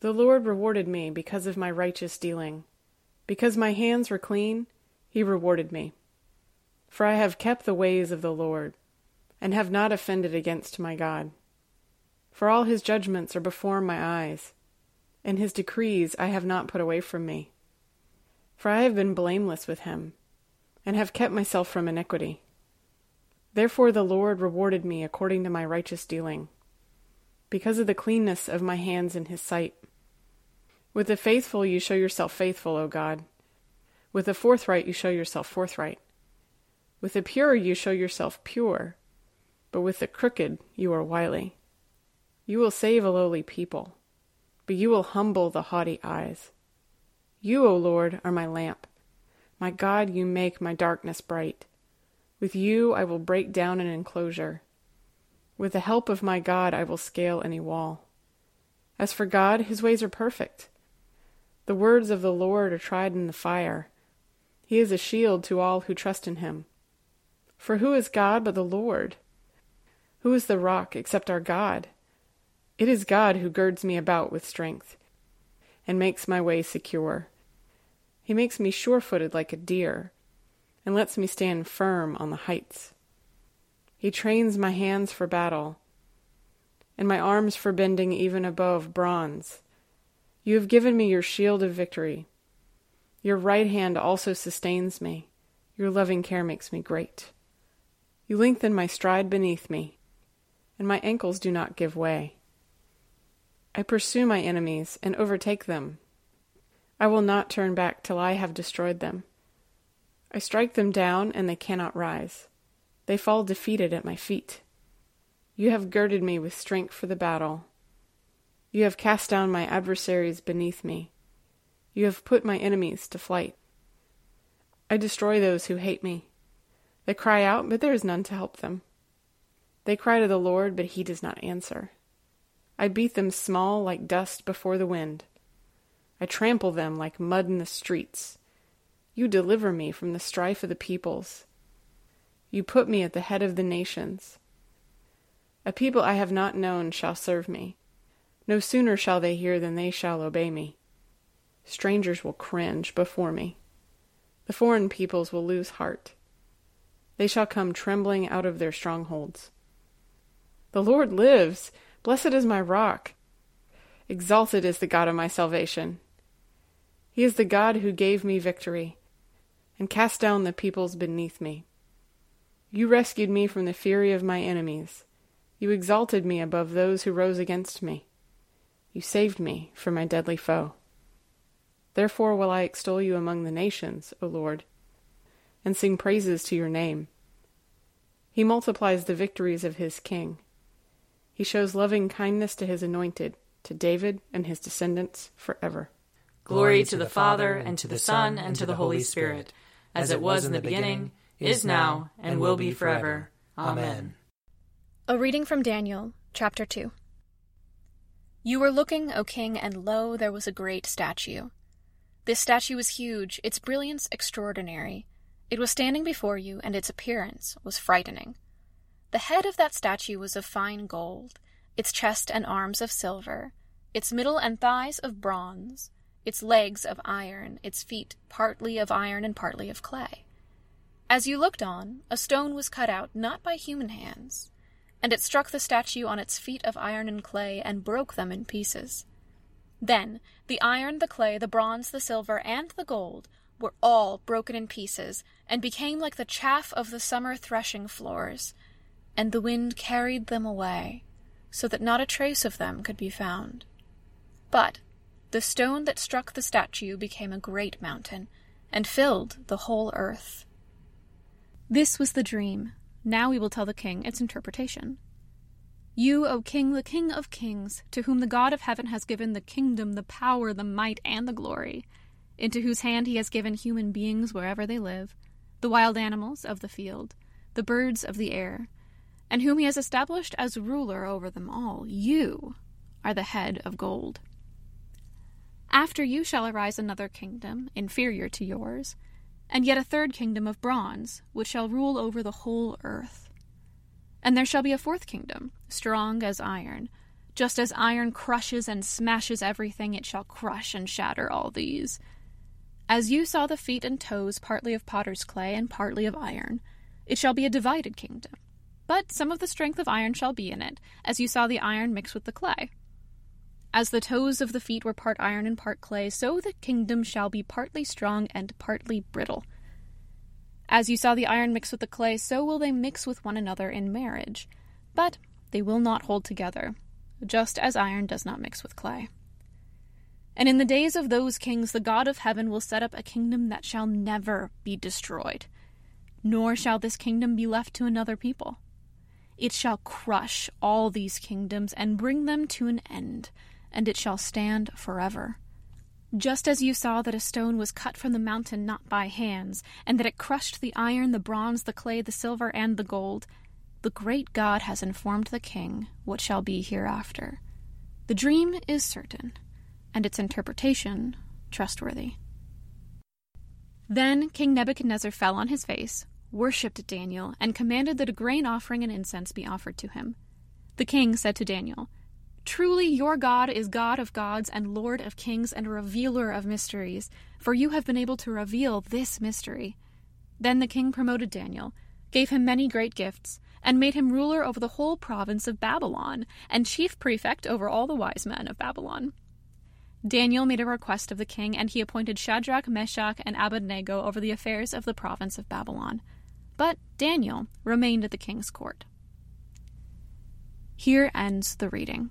The Lord rewarded me because of my righteous dealing. Because my hands were clean, he rewarded me. For I have kept the ways of the Lord, and have not offended against my God. For all his judgments are before my eyes, and his decrees I have not put away from me. For I have been blameless with him, and have kept myself from iniquity. Therefore the Lord rewarded me according to my righteous dealing, because of the cleanness of my hands in his sight. With the faithful you show yourself faithful, O God. With the forthright you show yourself forthright. With the pure you show yourself pure, but with the crooked you are wily. You will save a lowly people, but you will humble the haughty eyes. You, O Lord, are my lamp. My God, you make my darkness bright. With you I will break down an enclosure. With the help of my God I will scale any wall. As for God, his ways are perfect. The words of the Lord are tried in the fire. He is a shield to all who trust in him. For who is God but the Lord? Who is the rock except our God? It is God who girds me about with strength and makes my way secure. He makes me sure footed like a deer and lets me stand firm on the heights. He trains my hands for battle and my arms for bending even above bronze. You have given me your shield of victory. Your right hand also sustains me. Your loving care makes me great. You lengthen my stride beneath me, and my ankles do not give way. I pursue my enemies and overtake them. I will not turn back till I have destroyed them. I strike them down, and they cannot rise. They fall defeated at my feet. You have girded me with strength for the battle. You have cast down my adversaries beneath me. You have put my enemies to flight. I destroy those who hate me. They cry out, but there is none to help them. They cry to the Lord, but he does not answer. I beat them small like dust before the wind. I trample them like mud in the streets. You deliver me from the strife of the peoples. You put me at the head of the nations. A people I have not known shall serve me. No sooner shall they hear than they shall obey me. Strangers will cringe before me. The foreign peoples will lose heart. They shall come trembling out of their strongholds. The Lord lives. Blessed is my rock. Exalted is the God of my salvation. He is the God who gave me victory and cast down the peoples beneath me. You rescued me from the fury of my enemies. You exalted me above those who rose against me. You saved me from my deadly foe. Therefore will I extol you among the nations, O Lord, and sing praises to your name. He multiplies the victories of his king. He shows loving kindness to his anointed, to David and his descendants forever. Glory to the Father, and to the Son, and to the Holy Spirit, as it was in the beginning, is now, and will be forever. Amen. A reading from Daniel, chapter 2. You were looking, O king, and lo, there was a great statue. This statue was huge, its brilliance extraordinary. It was standing before you, and its appearance was frightening. The head of that statue was of fine gold, its chest and arms of silver, its middle and thighs of bronze, its legs of iron, its feet partly of iron and partly of clay. As you looked on, a stone was cut out not by human hands, and it struck the statue on its feet of iron and clay and broke them in pieces. Then the iron, the clay, the bronze, the silver, and the gold were all broken in pieces, and became like the chaff of the summer threshing floors, and the wind carried them away, so that not a trace of them could be found. But the stone that struck the statue became a great mountain, and filled the whole earth. This was the dream. Now we will tell the king its interpretation. You, O king, the king of kings, to whom the God of heaven has given the kingdom, the power, the might, and the glory, into whose hand he has given human beings wherever they live, the wild animals of the field, the birds of the air, and whom he has established as ruler over them all, you are the head of gold. After you shall arise another kingdom, inferior to yours, and yet a third kingdom of bronze, which shall rule over the whole earth. And there shall be a fourth kingdom, strong as iron. Just as iron crushes and smashes everything, it shall crush and shatter all these. As you saw the feet and toes partly of potter's clay and partly of iron, it shall be a divided kingdom. But some of the strength of iron shall be in it, as you saw the iron mixed with the clay. As the toes of the feet were part iron and part clay, so the kingdom shall be partly strong and partly brittle. As you saw the iron mix with the clay, so will they mix with one another in marriage. But they will not hold together, just as iron does not mix with clay. And in the days of those kings, the God of heaven will set up a kingdom that shall never be destroyed, nor shall this kingdom be left to another people. It shall crush all these kingdoms and bring them to an end and it shall stand forever. Just as you saw that a stone was cut from the mountain not by hands, and that it crushed the iron, the bronze, the clay, the silver, and the gold, the great God has informed the king what shall be hereafter. The dream is certain, and its interpretation trustworthy. Then King Nebuchadnezzar fell on his face, worshipped Daniel, and commanded that a grain offering and incense be offered to him. The king said to Daniel, Truly, your God is God of gods and Lord of kings and revealer of mysteries, for you have been able to reveal this mystery. Then the king promoted Daniel, gave him many great gifts, and made him ruler over the whole province of Babylon, and chief prefect over all the wise men of Babylon. Daniel made a request of the king, and he appointed Shadrach, Meshach, and Abednego over the affairs of the province of Babylon. But Daniel remained at the king's court. Here ends the reading.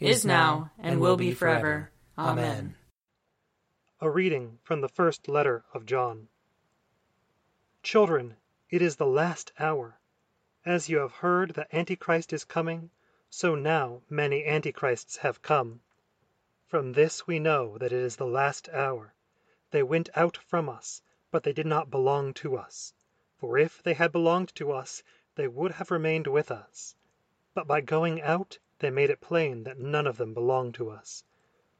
is now, and will be forever. Amen. A reading from the first letter of John. Children, it is the last hour. As you have heard that Antichrist is coming, so now many Antichrists have come. From this we know that it is the last hour. They went out from us, but they did not belong to us. For if they had belonged to us, they would have remained with us. But by going out they made it plain that none of them belonged to us.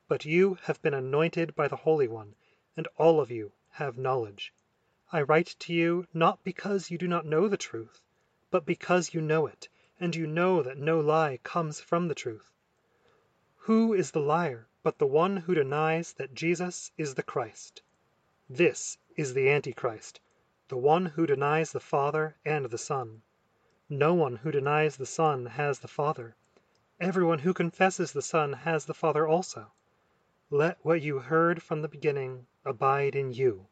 But you have been anointed by the Holy One, and all of you have knowledge. I write to you not because you do not know the truth, but because you know it, and you know that no lie comes from the truth. Who is the liar but the one who denies that Jesus is the Christ? This is the Antichrist, the one who denies the Father and the Son. No one who denies the Son has the Father. Everyone who confesses the Son has the Father also. Let what you heard from the beginning abide in you.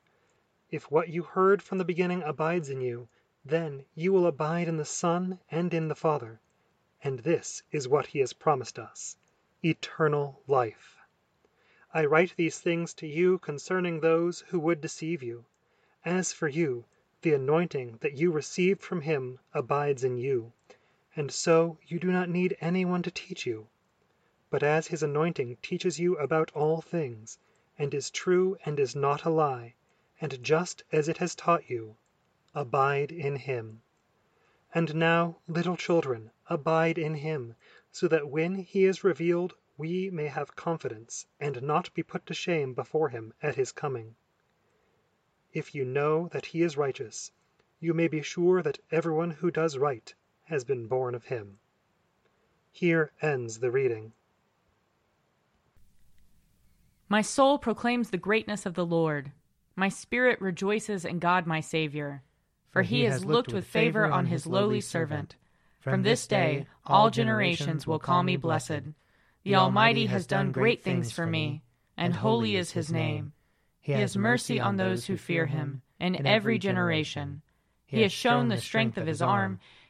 If what you heard from the beginning abides in you, then you will abide in the Son and in the Father. And this is what he has promised us eternal life. I write these things to you concerning those who would deceive you. As for you, the anointing that you received from him abides in you, and so you do not need any one to teach you. But as his anointing teaches you about all things, and is true and is not a lie, and just as it has taught you, abide in him. And now, little children, abide in him, so that when he is revealed we may have confidence and not be put to shame before him at his coming. If you know that he is righteous, you may be sure that everyone who does right has been born of him. Here ends the reading. My soul proclaims the greatness of the Lord. My spirit rejoices in God my Saviour. For he has looked with favor on his lowly servant. From this day all generations will call me blessed. The Almighty has done great things for me, and holy is his name. He has mercy on those who fear him, in every generation. He has shown the strength of his arm.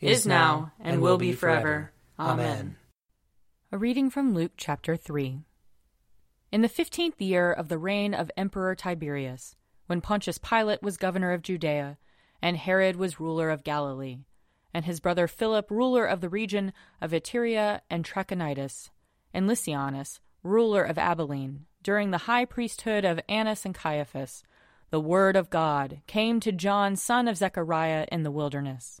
is now, and will be forever. Amen. A reading from Luke chapter 3. In the fifteenth year of the reign of Emperor Tiberius, when Pontius Pilate was governor of Judea, and Herod was ruler of Galilee, and his brother Philip ruler of the region of Iturea and Trachonitis, and Lysanias ruler of Abilene, during the high priesthood of Annas and Caiaphas, the word of God came to John, son of Zechariah, in the wilderness.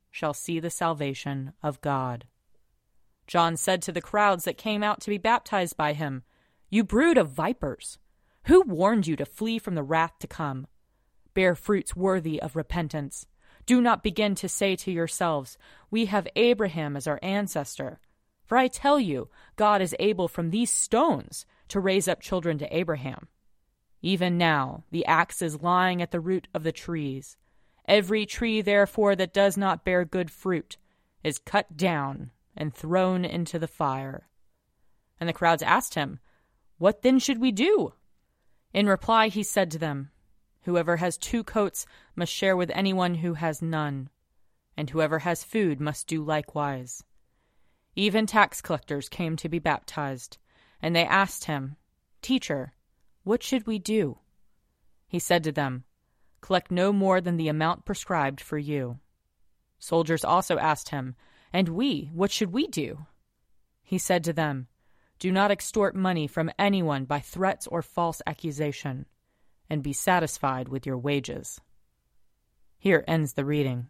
shall see the salvation of God. John said to the crowds that came out to be baptized by him, You brood of vipers! Who warned you to flee from the wrath to come? Bear fruits worthy of repentance. Do not begin to say to yourselves, We have Abraham as our ancestor. For I tell you, God is able from these stones to raise up children to Abraham. Even now, the axe is lying at the root of the trees. Every tree, therefore, that does not bear good fruit is cut down and thrown into the fire. And the crowds asked him, What then should we do? In reply, he said to them, Whoever has two coats must share with anyone who has none, and whoever has food must do likewise. Even tax collectors came to be baptized, and they asked him, Teacher, what should we do? He said to them, Collect no more than the amount prescribed for you. Soldiers also asked him, And we, what should we do? He said to them, Do not extort money from anyone by threats or false accusation, and be satisfied with your wages. Here ends the reading.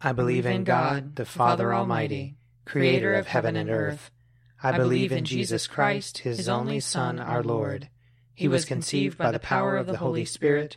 I believe in God, the Father Almighty creator of heaven and earth. I believe in Jesus Christ, his only Son, our Lord. He was conceived by the power of the Holy Spirit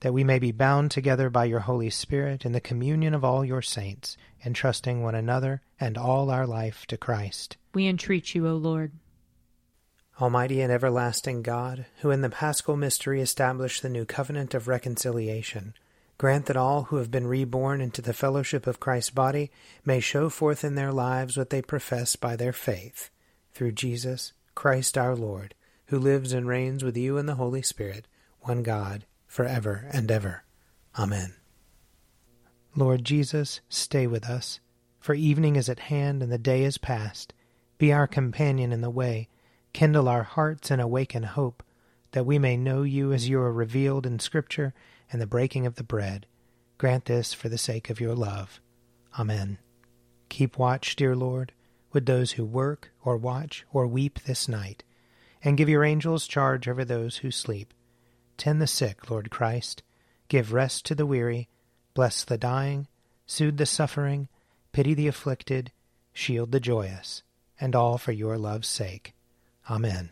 That we may be bound together by your Holy Spirit in the communion of all your saints, entrusting one another and all our life to Christ. We entreat you, O Lord. Almighty and everlasting God, who in the paschal mystery established the new covenant of reconciliation, grant that all who have been reborn into the fellowship of Christ's body may show forth in their lives what they profess by their faith. Through Jesus Christ our Lord, who lives and reigns with you in the Holy Spirit, one God, for ever and ever. Amen. Lord Jesus, stay with us, for evening is at hand and the day is past. Be our companion in the way, kindle our hearts and awaken hope, that we may know you as you are revealed in Scripture and the breaking of the bread. Grant this for the sake of your love. Amen. Keep watch, dear Lord, with those who work or watch or weep this night, and give your angels charge over those who sleep. Tend the sick, Lord Christ. Give rest to the weary. Bless the dying. Soothe the suffering. Pity the afflicted. Shield the joyous. And all for your love's sake. Amen.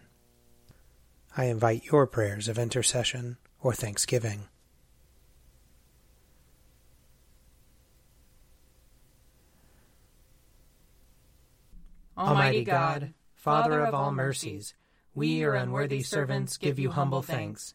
I invite your prayers of intercession or thanksgiving. Almighty God, Father of all mercies, we, your unworthy servants, give you humble thanks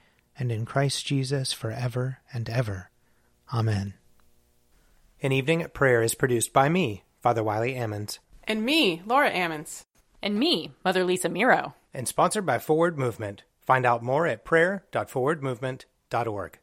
and in Christ Jesus forever and ever. Amen. An Evening at Prayer is produced by me, Father Wiley Ammons, And me, Laura Ammons. And me, Mother Lisa Meirow. and sponsored by Forward Movement. Find out more at prayer.forwardmovement.org.